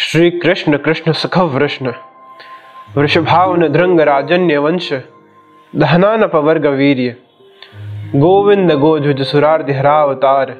श्री कृष्ण कृष्ण सख वृष्ण वृषभावन धृंग राजन्य वंश दहनान पवर्ग वीर्य गोविंद गोजुज सुरार्धिहरावतार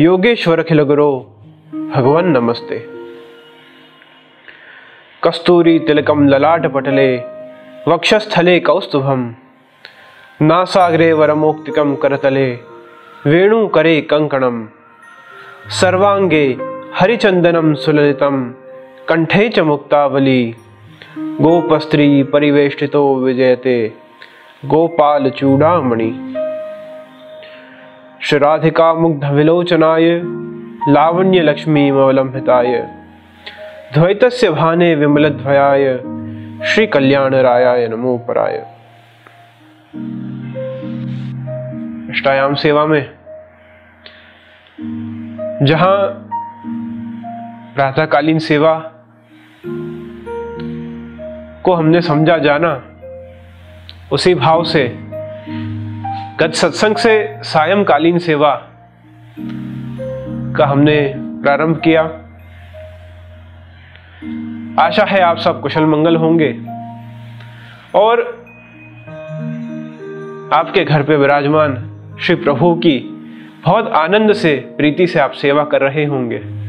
योगेश्वर खिल गुरो, भगवन नमस्ते। कस्तूरी तिलकम ललाट पटले, वक्षस्थले कौस्तुभम, नासाग्रे वरमोक्तिकम करतले, वेणु करे कंकणम, सर्वांगे हरिचंदनम सुललितम, कंठे च मुक्तावली। गोपस्त्री परिवेष्टितो विजयते, गोपाल चूड़ामणि। श्राधिका मुग्ध विलोचनाय, लावण्य लक्ष्मी अवलंबिताय द्वैतस्य भाने विमलध्वयाय श्री कल्याण रायाय नमो पराय अष्टायाम सेवा में। जहाँ प्रातःकालीन सेवा को हमने समझा, जाना। उसी भाव से, गत सत्संग से सायंकालीन सेवा का हमने प्रारंभ किया। आशा है आप सब कुशल मंगल होंगे और आपके घर पे विराजमान श्री प्रभु की बहुत आनंद से, प्रीति से आप सेवा कर रहे होंगे।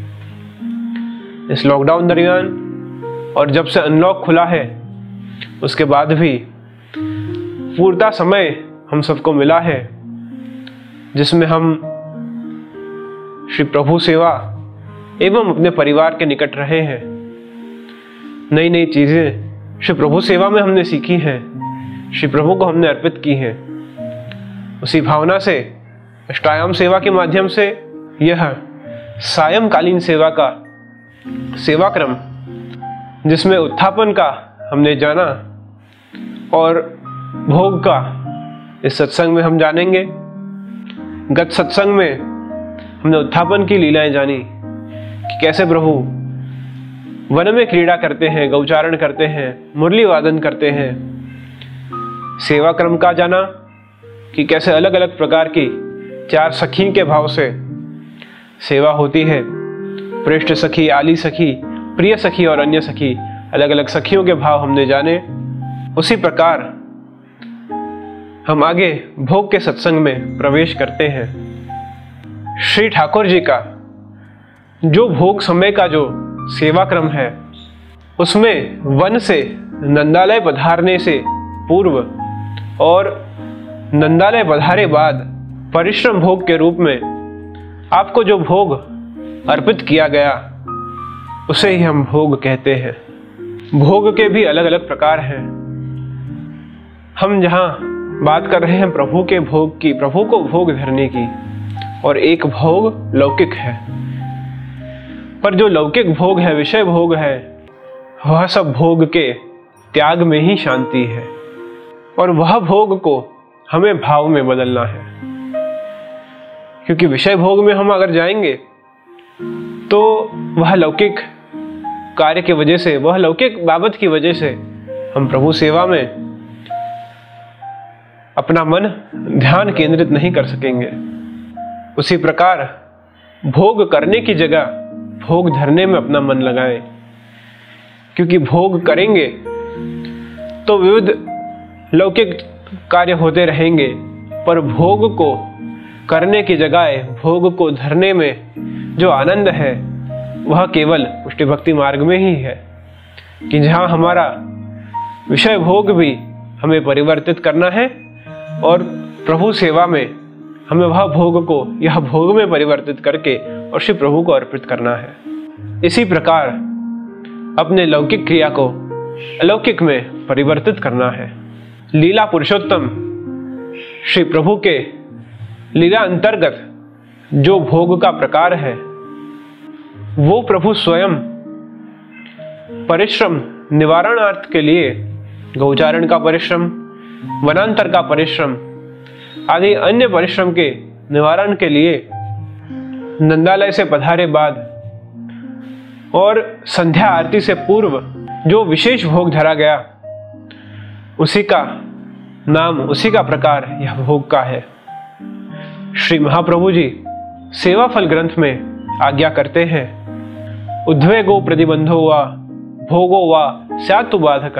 इस लॉकडाउन दरमियान, और जब से अनलॉक खुला है, उसके बाद भी पूर्ता समय हम सबको मिला है, जिसमें हम श्री प्रभु सेवा एवं अपने परिवार के निकट रहे हैं। नई नई चीज़ें श्री प्रभु सेवा में हमने सीखी हैं, श्री प्रभु को हमने अर्पित की हैं। उसी भावना से, अष्टायाम सेवा के माध्यम से यह सायंकालीन सेवा का सेवा क्रम जिसमें उत्थापन का हमने जाना और भोग का इस सत्संग में हम जानेंगे। गत सत्संग में हमने उत्थापन की लीलाएँ जानी कि कैसे प्रभु वन में क्रीड़ा करते हैं, गौचारण करते हैं, मुरली वादन करते हैं। सेवा क्रम का जाना कि कैसे अलग अलग प्रकार की चार सखी के भाव से सेवा होती है। पृष्ठ सखी, आली सखी, प्रिय सखी और अन्य सखी अलग अलग सखियों के भाव हमने जाने। उसी प्रकार हम आगे भोग के सत्संग में प्रवेश करते हैं। श्री ठाकुर जी का जो भोग समय का जो सेवा क्रम है, उसमें वन से नंदालय पधारने से पूर्व और नंदालय पधारे बाद परिश्रम भोग के रूप में आपको जो भोग अर्पित किया गया। उसे ही हम भोग कहते हैं। भोग के भी अलग अलग प्रकार हैं। हम जहाँ बात कर रहे हैं प्रभु के भोग की, प्रभु को भोग धरने की, और एक भोग लौकिक है। पर जो लौकिक भोग है, विषय भोग है, वह सब भोग के त्याग में ही शांति है। और वह भोग को हमें भाव में बदलना है। क्योंकि विषय भोग में हम अगर जाएँगे तो वह लौकिक कार्य की वजह से, वह लौकिक बाबत की वजह से हम प्रभु सेवा में अपना मन ध्यान केंद्रित नहीं कर सकेंगे। उसी प्रकार भोग करने की जगह भोग धरने में अपना मन लगाएँ। क्योंकि भोग करेंगे तो विविध लौकिक कार्य होते रहेंगे, पर भोग को करने की जगह, भोग को धरने में जो आनंद है, वह केवल पुष्टि भक्ति मार्ग में ही है कि जहाँ हमारा विषय भोग भी हमें परिवर्तित करना है और प्रभु सेवा में हमें वह भोग को, यह भोग में परिवर्तित करके और श्री प्रभु को अर्पित करना है। इसी प्रकार अपने लौकिक क्रिया को अलौकिक में परिवर्तित करना है। लीला पुरुषोत्तम श्री प्रभु के लीला अंतर्गत जो भोग का प्रकार है वो प्रभु स्वयं परिश्रम, निवारणार्थ के लिए, गौचारण का परिश्रम, वनांतर का परिश्रम, आदि अन्य परिश्रम के निवारण के लिए नंदालय से पधारे बाद और संध्या आरती से पूर्व जो विशेष भोग धरा गया, उसी का नाम, उसी का प्रकार यह भोग का है। श्री महाप्रभु जी सेवा फल ग्रंथ में आज्ञा करते हैं। उद्वेगो प्रतिबंधो व, भोगो व सैतु बाधक।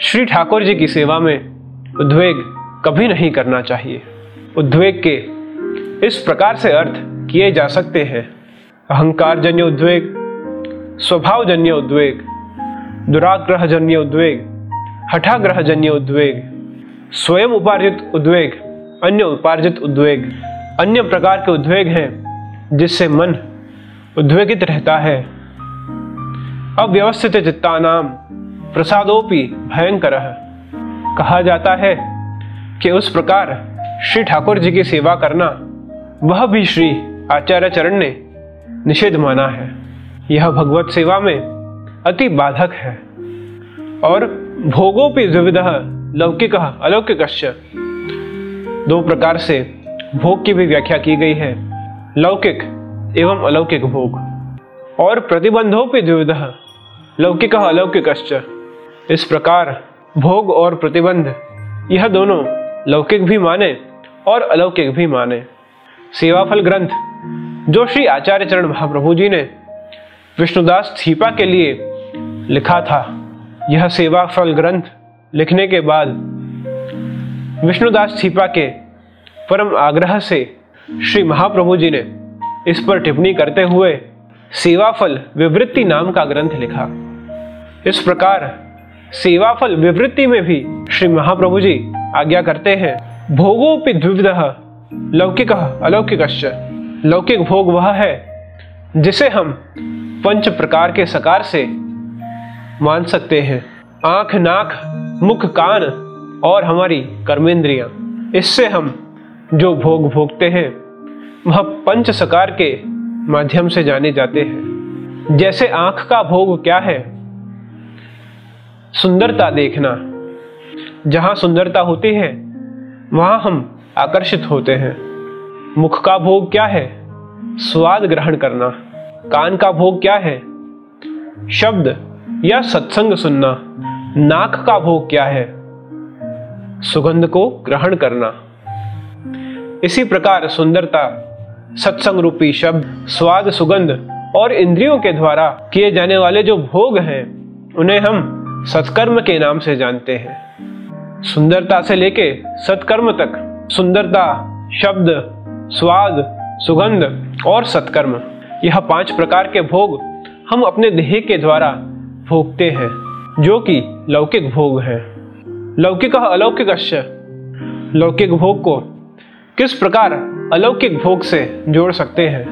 श्री ठाकुर जी की सेवा में उद्वेग कभी नहीं करना चाहिए। उद्वेग के इस प्रकार से अर्थ किए जा सकते हैं। अहंकार जन्य उद्वेग स्वभाव जन्य उद्वेग दुराग्रह जन्य उद्वेग हठाग्रह जन्य उद्वेग, स्वयं उपार्जित उद्वेग, अन्य उपार्जित उद्वेग, अन्य प्रकार के उद्वेग हैं जिससे मन उद्वेगित रहता है। अव्यवस्थित चित्ता चित्तानाम प्रसादोपि भयंकर। कहा जाता है कि उस प्रकार श्री ठाकुर जी की सेवा करना, वह भी श्री आचार्य चरण ने निषेध माना है। यह भगवत सेवा में अति बाधक है। और भोगोपि द्विविध, लौकिक अलौकिक दो प्रकार से भोग की भी व्याख्या की गई है। लौकिक एवं अलौकिक भोग। और प्रतिबंधोपि द्विविध लौकिक अलौकिक इस प्रकार भोग और प्रतिबंध, यह दोनों लौकिक भी माने और अलौकिक भी माने। सेवाफल ग्रंथ, जो श्री आचार्य चरण महाप्रभु जी ने विष्णुदास थीपा के लिए लिखा था, यह सेवाफल ग्रंथ लिखने के बाद विष्णुदास थीपा के परम आग्रह से श्री महाप्रभु जी ने इस पर टिप्पणी करते हुए सेवाफल विवृत्ति नाम का ग्रंथ लिखा। इस प्रकार सेवाफल विवृत्ति में भी श्री महाप्रभु जी आज्ञा करते हैं। भोगोपि द्विविध, लौकिक अलौकिक लौकिक भोग वह है, जिसे हम पंच प्रकार के सकार से मान सकते हैं। आँख, नाक, मुख, कान और हमारी कर्मेंद्रियाँ। इससे हम जो भोग भोगते हैं, वह पंच सकार के माध्यम से जाने जाते हैं। जैसे आँख का भोग क्या है सुंदरता देखना। जहाँ सुंदरता होती है, वहाँ हम आकर्षित होते हैं। मुख का भोग क्या है? स्वाद ग्रहण करना। कान का भोग क्या है? शब्द या सत्संग सुनना। नाक का भोग क्या है? सुगंध को ग्रहण करना। इसी प्रकार सुंदरता, सत्संग रूपी शब्द, स्वाद, सुगंध और इंद्रियों के द्वारा किए जाने वाले जो भोग हैं, उन्हें हम सत्कर्म के नाम से जानते हैं। सुंदरता से लेके सत्कर्म तक, सुंदरता, शब्द, स्वाद, सुगंध और सत्कर्म, यह पाँच प्रकार के भोग हम अपने देह के द्वारा भोगते हैं, जो कि लौकिक भोग है। लौकिक अलौकिक लौकिक भोग को किस प्रकार अलौकिक भोग से जोड़ सकते हैं?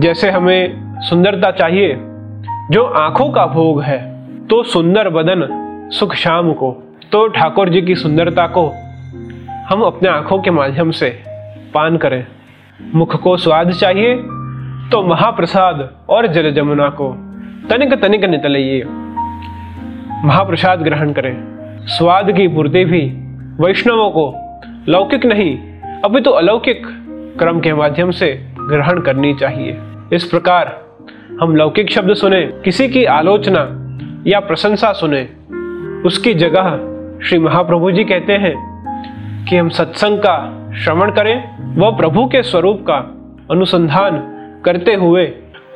जैसे हमें सुंदरता चाहिए, जो आँखों का भोग है। तो सुंदर बदन, सुख शाम को। तो ठाकुर जी की सुंदरता को हम अपने आँखों के माध्यम से पान करें। मुख को स्वाद चाहिए तो महाप्रसाद और जल जमुना को तनिक तनिक नितलिए महाप्रसाद ग्रहण करें। स्वाद की पूर्ति भी वैष्णवों को। लौकिक नहीं, अभी तो अलौकिक क्रम के माध्यम से ग्रहण करनी चाहिए। इस प्रकार हम लौकिक शब्द सुने, किसी की आलोचना या प्रशंसा सुने, उसकी जगह श्री महाप्रभु जी कहते हैं कि हम सत्संग का श्रवण करें व प्रभु के स्वरूप का अनुसंधान करते हुए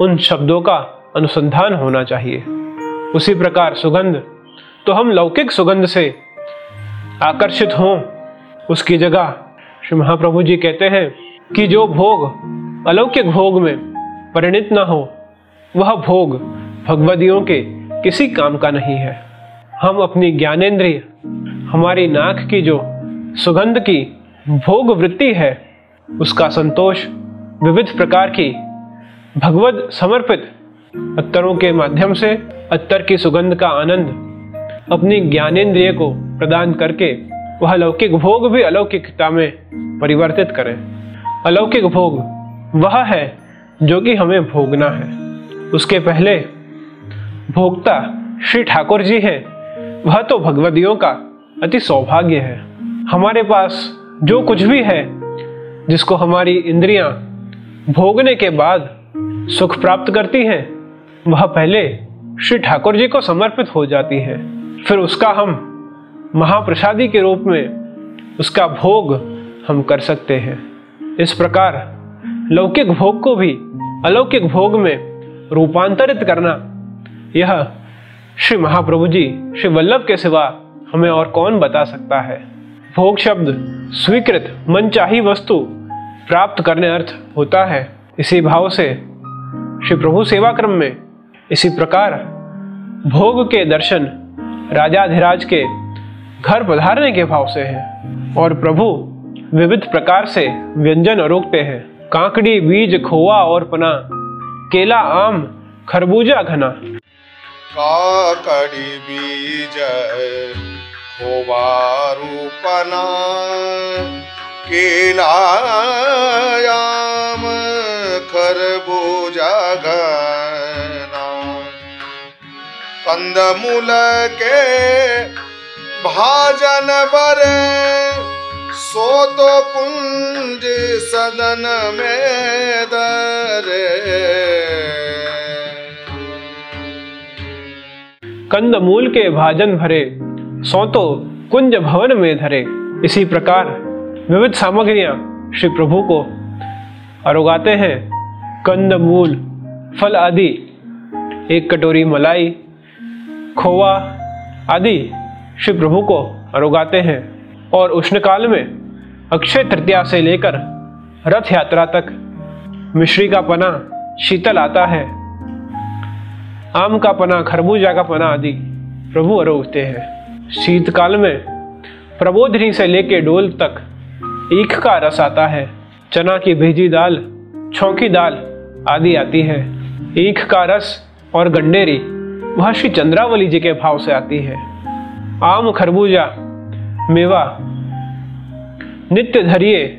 उन शब्दों का अनुसंधान होना चाहिए। उसी प्रकार सुगंध तो हम लौकिक सुगंध से आकर्षित हों, उसकी जगह श्री महाप्रभु जी कहते हैं कि जो भोग, अलौकिक भोग में परिणित न हो, वह भोग भगवदियों के किसी काम का नहीं है। हम अपनी ज्ञानेन्द्रिय, हमारी नाक की जो सुगंध की भोग वृत्ति है, उसका संतोष विविध प्रकार की भगवत समर्पित अत्तरों के माध्यम से, अत्तर की सुगंध का आनंद अपनी ज्ञानेन्द्रिय को प्रदान करके, वह अलौकिक भोग भी अलौकिकता में परिवर्तित करें। अलौकिक भोग वह है जो कि हमें भोगना है। उसके पहले भोक्ता श्री ठाकुर जी हैं। वह तो भगवदियों का अति सौभाग्य है। हमारे पास जो कुछ भी है, जिसको हमारी इंद्रियाँ भोगने के बाद सुख प्राप्त करती हैं, वह पहले श्री ठाकुर जी को समर्पित हो जाती है। फिर उसका हम महाप्रसादी के रूप में उसका भोग हम कर सकते हैं। इस प्रकार लौकिक भोग को भी अलौकिक भोग में रूपांतरित करना यह श्री महाप्रभु जी श्री वल्लभ के सिवा हमें और कौन बता सकता है? भोग शब्द, स्वीकृत मन चाही वस्तु प्राप्त करने अर्थ होता है। इसी भाव से श्री प्रभु सेवा क्रम में इसी प्रकार भोग के दर्शन राजाधिराज के घर पधारने के भाव से है और प्रभु विविध प्रकार से व्यंजन रोकते हैं। काकड़ी, बीज, खोआ और पना, केला, आम, खरबूजा, घना। काकड़ी बीज खोवा रूपना केला आम खरबूजा घना कंदमूल के भाजन बरे सो तो कुंज सदन में दरे। कंद मूल के भाजन भरे, सौतो कुंज भवन में धरे। इसी प्रकार विविध सामग्रियाँ श्री प्रभु को अरुगाते हैं। कंद मूल फल आदि, एक कटोरी मलाई, खोवा आदि श्री प्रभु को अरुगाते हैं और उष्णकाल में अक्षय तृतीया से लेकर रथ यात्रा तक मिश्री का पना शीतल आता है। आम का पना, खरबूजा का पना आदि प्रभु अरोगते हैं। शीतकाल में प्रबोधनी से लेके डोल तक ईख का रस आता है। चना की भेजी दाल, छौकी दाल आदि आती है। ईख का रस और गंडेरी वह श्री चंद्रावली जी के भाव से आती है। आम, खरबूजा, मेवा नित्य धरिए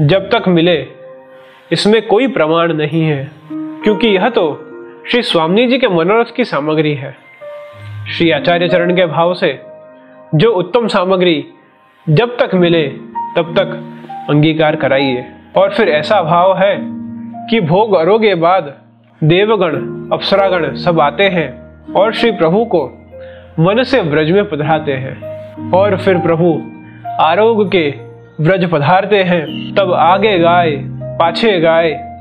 जब तक मिले, इसमें कोई प्रमाण नहीं है, क्योंकि यह तो श्री स्वामी जी के मनोरथ की सामग्री है। श्री आचार्य चरण के भाव से जो उत्तम सामग्री जब तक मिले, तब तक अंगीकार कराइए। और फिर ऐसा भाव है कि भोग अरोगे बाद देवगण, अप्सरागण सब आते हैं और श्री प्रभु को मन से ब्रज में पधराते हैं। और फिर प्रभु आरोग्य के ब्रज पधारते हैं, तब आगे गाय, पाछे गाय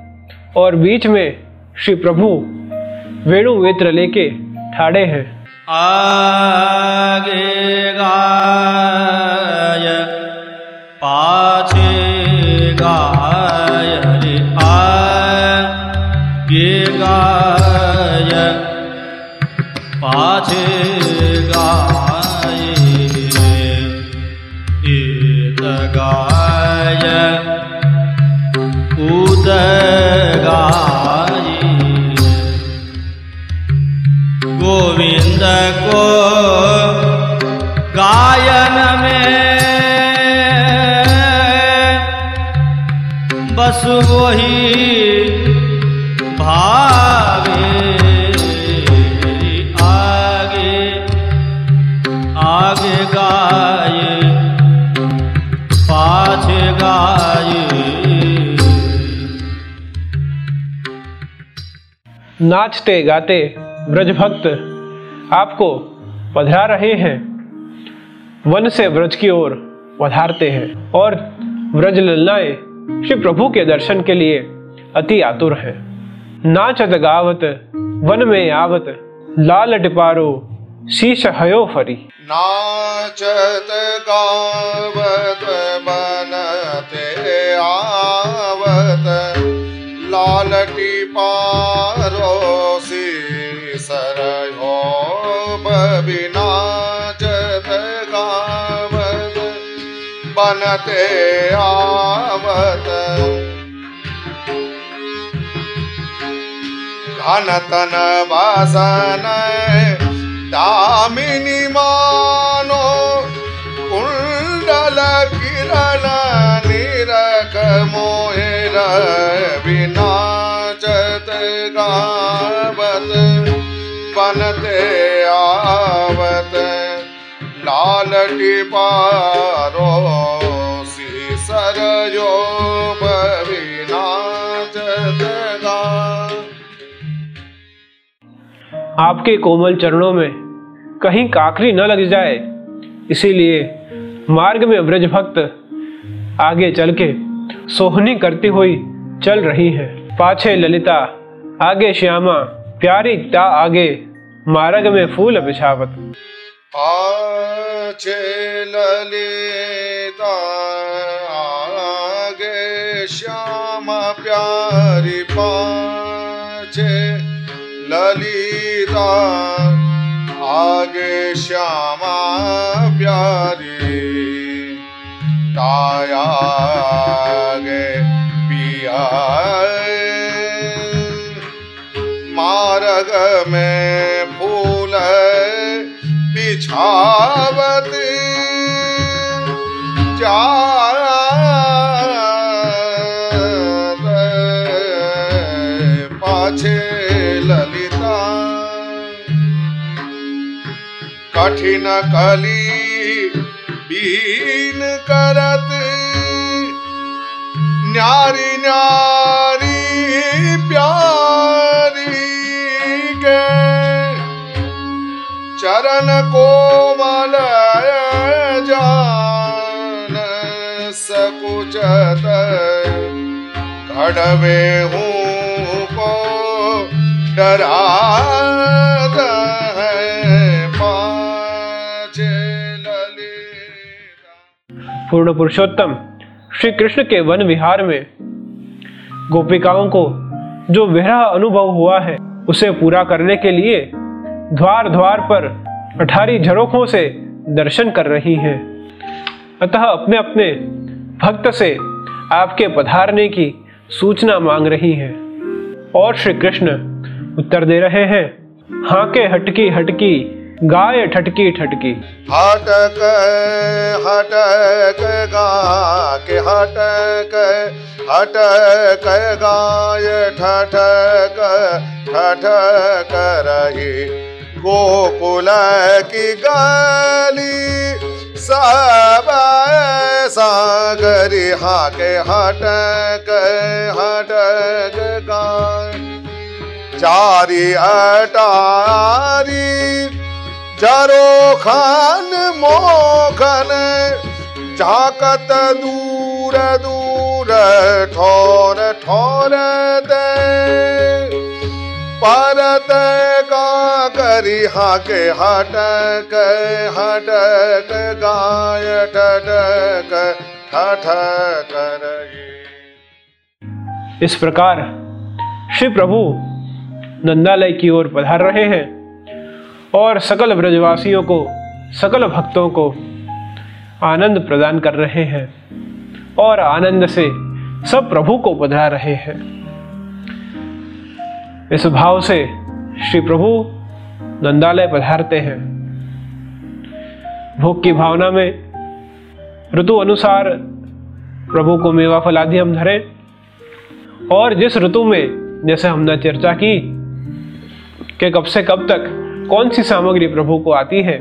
और बीच में श्री प्रभु वेणु वेत्र लेके ठाड़े हैं। आगे गाय पाछे गाय रे आगे गाय पाछे गायन में बस वही भावे आगे आगे गाए पाछे गाए नाचते गाते ब्रज भक्त आपको पधरा रहे हैं। वन से व्रज की ओर पधारते हैं और व्रज ललनाए श्री प्रभु के दर्शन के लिए अति आतुर है। नाचत गावत वन में आवत, लाल टिपारो शीश हयो फरी। नाचत गावत बनते आवत लालटी पारोसी बबी नाचत गावत बनते आवत। घनतन वासन दामिनी मानो, कुंडल किरण निरख मोहिर विनाचत गावत। बनते आवत, लाल टिपारो गा। आपके कोमल चरणों में कहीं काकरी न लग जाए, इसीलिए मार्ग में ब्रज भक्त आगे चल के सोहनी करती हुई चल रही है। पाछे ललिता, आगे श्यामा प्यारी ता आगे, मार्ग में फूल बिछावत। आचे ललिता, आगे श्याम प्यारी पाचे। ललिता, आगे श्यामा प्यारी। ताया गे पिया में फूल बिछावत। जात पाछे ललिता। कठिन कली बीन करत। न्यारी न्यारी चरण कोमल जान सकुचत। घड़वे हूँ को ललिता। पूर्ण पुरुषोत्तम श्री कृष्ण के वन विहार में गोपिकाओं को जो विरह अनुभव हुआ है, उसे पूरा करने के लिए द्वार द्वार पर अठारी झरोखों से दर्शन कर रही हैं। अतः अपने अपने भक्त से आपके पधारने की सूचना मांग रही हैं। और श्री कृष्ण उत्तर दे रहे हैं हाँ के हटकी हटकी, गाय ठटकी ठटकी। हटक हटक गा के हटक हटक गाय ठठक ठठक रही। गोकुल की गली सब सागरी हाँ के हटक हटक गाय चारी अटारी, जरो खान मोखन झाकत दूर दूर ठोर ठोर दे। परत का करी हाके, हटक हटक, गाय ठटक ठठक रही। इस प्रकार श्री प्रभु नंदालय की ओर पधार रहे हैं और सकल ब्रजवासियों को, सकल भक्तों को आनंद प्रदान कर रहे हैं और आनंद से सब प्रभु को बधा रहे हैं। इस भाव से श्री प्रभु नंदालय पधारते हैं। भोग की भावना में ऋतु अनुसार प्रभु को मेवा फल आदि हम धरें। और जिस ऋतु में, जैसे हमने चर्चा की, कि कब से कब तक कौन सी सामग्री प्रभु को आती है,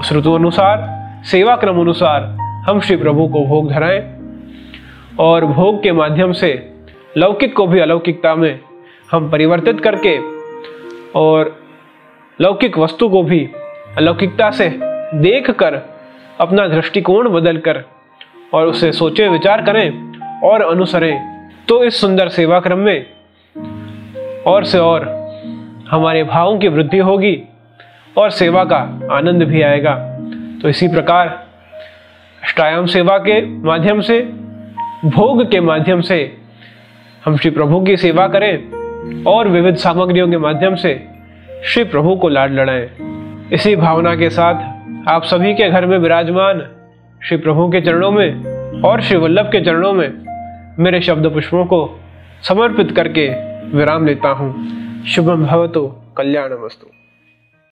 उस ऋतु अनुसार, सेवा क्रम अनुसार हम श्री प्रभु को भोग धराएँ। और भोग के माध्यम से लौकिक को भी अलौकिकता में हम परिवर्तित करके और लौकिक वस्तु को भी अलौकिकता से देख कर अपना दृष्टिकोण बदल कर और उसे सोचे, विचार करें और अनुसरें। तो इस सुंदर सेवा क्रम में और से और हमारे भावों की वृद्धि होगी और सेवा का आनंद भी आएगा। तो इसी प्रकार अष्टायाम सेवा के माध्यम से, भोग के माध्यम से हम श्री प्रभु की सेवा करें। और विविध सामग्रियों के माध्यम से श्री प्रभु को लाड लड़ाएँ। इसी भावना के साथ आप सभी के घर में विराजमान श्री प्रभु के चरणों में और श्री वल्लभ के चरणों में मेरे शब्द पुष्पों को समर्पित करके विराम लेता हूँ। शुभम भवतु कल्याण वस्तु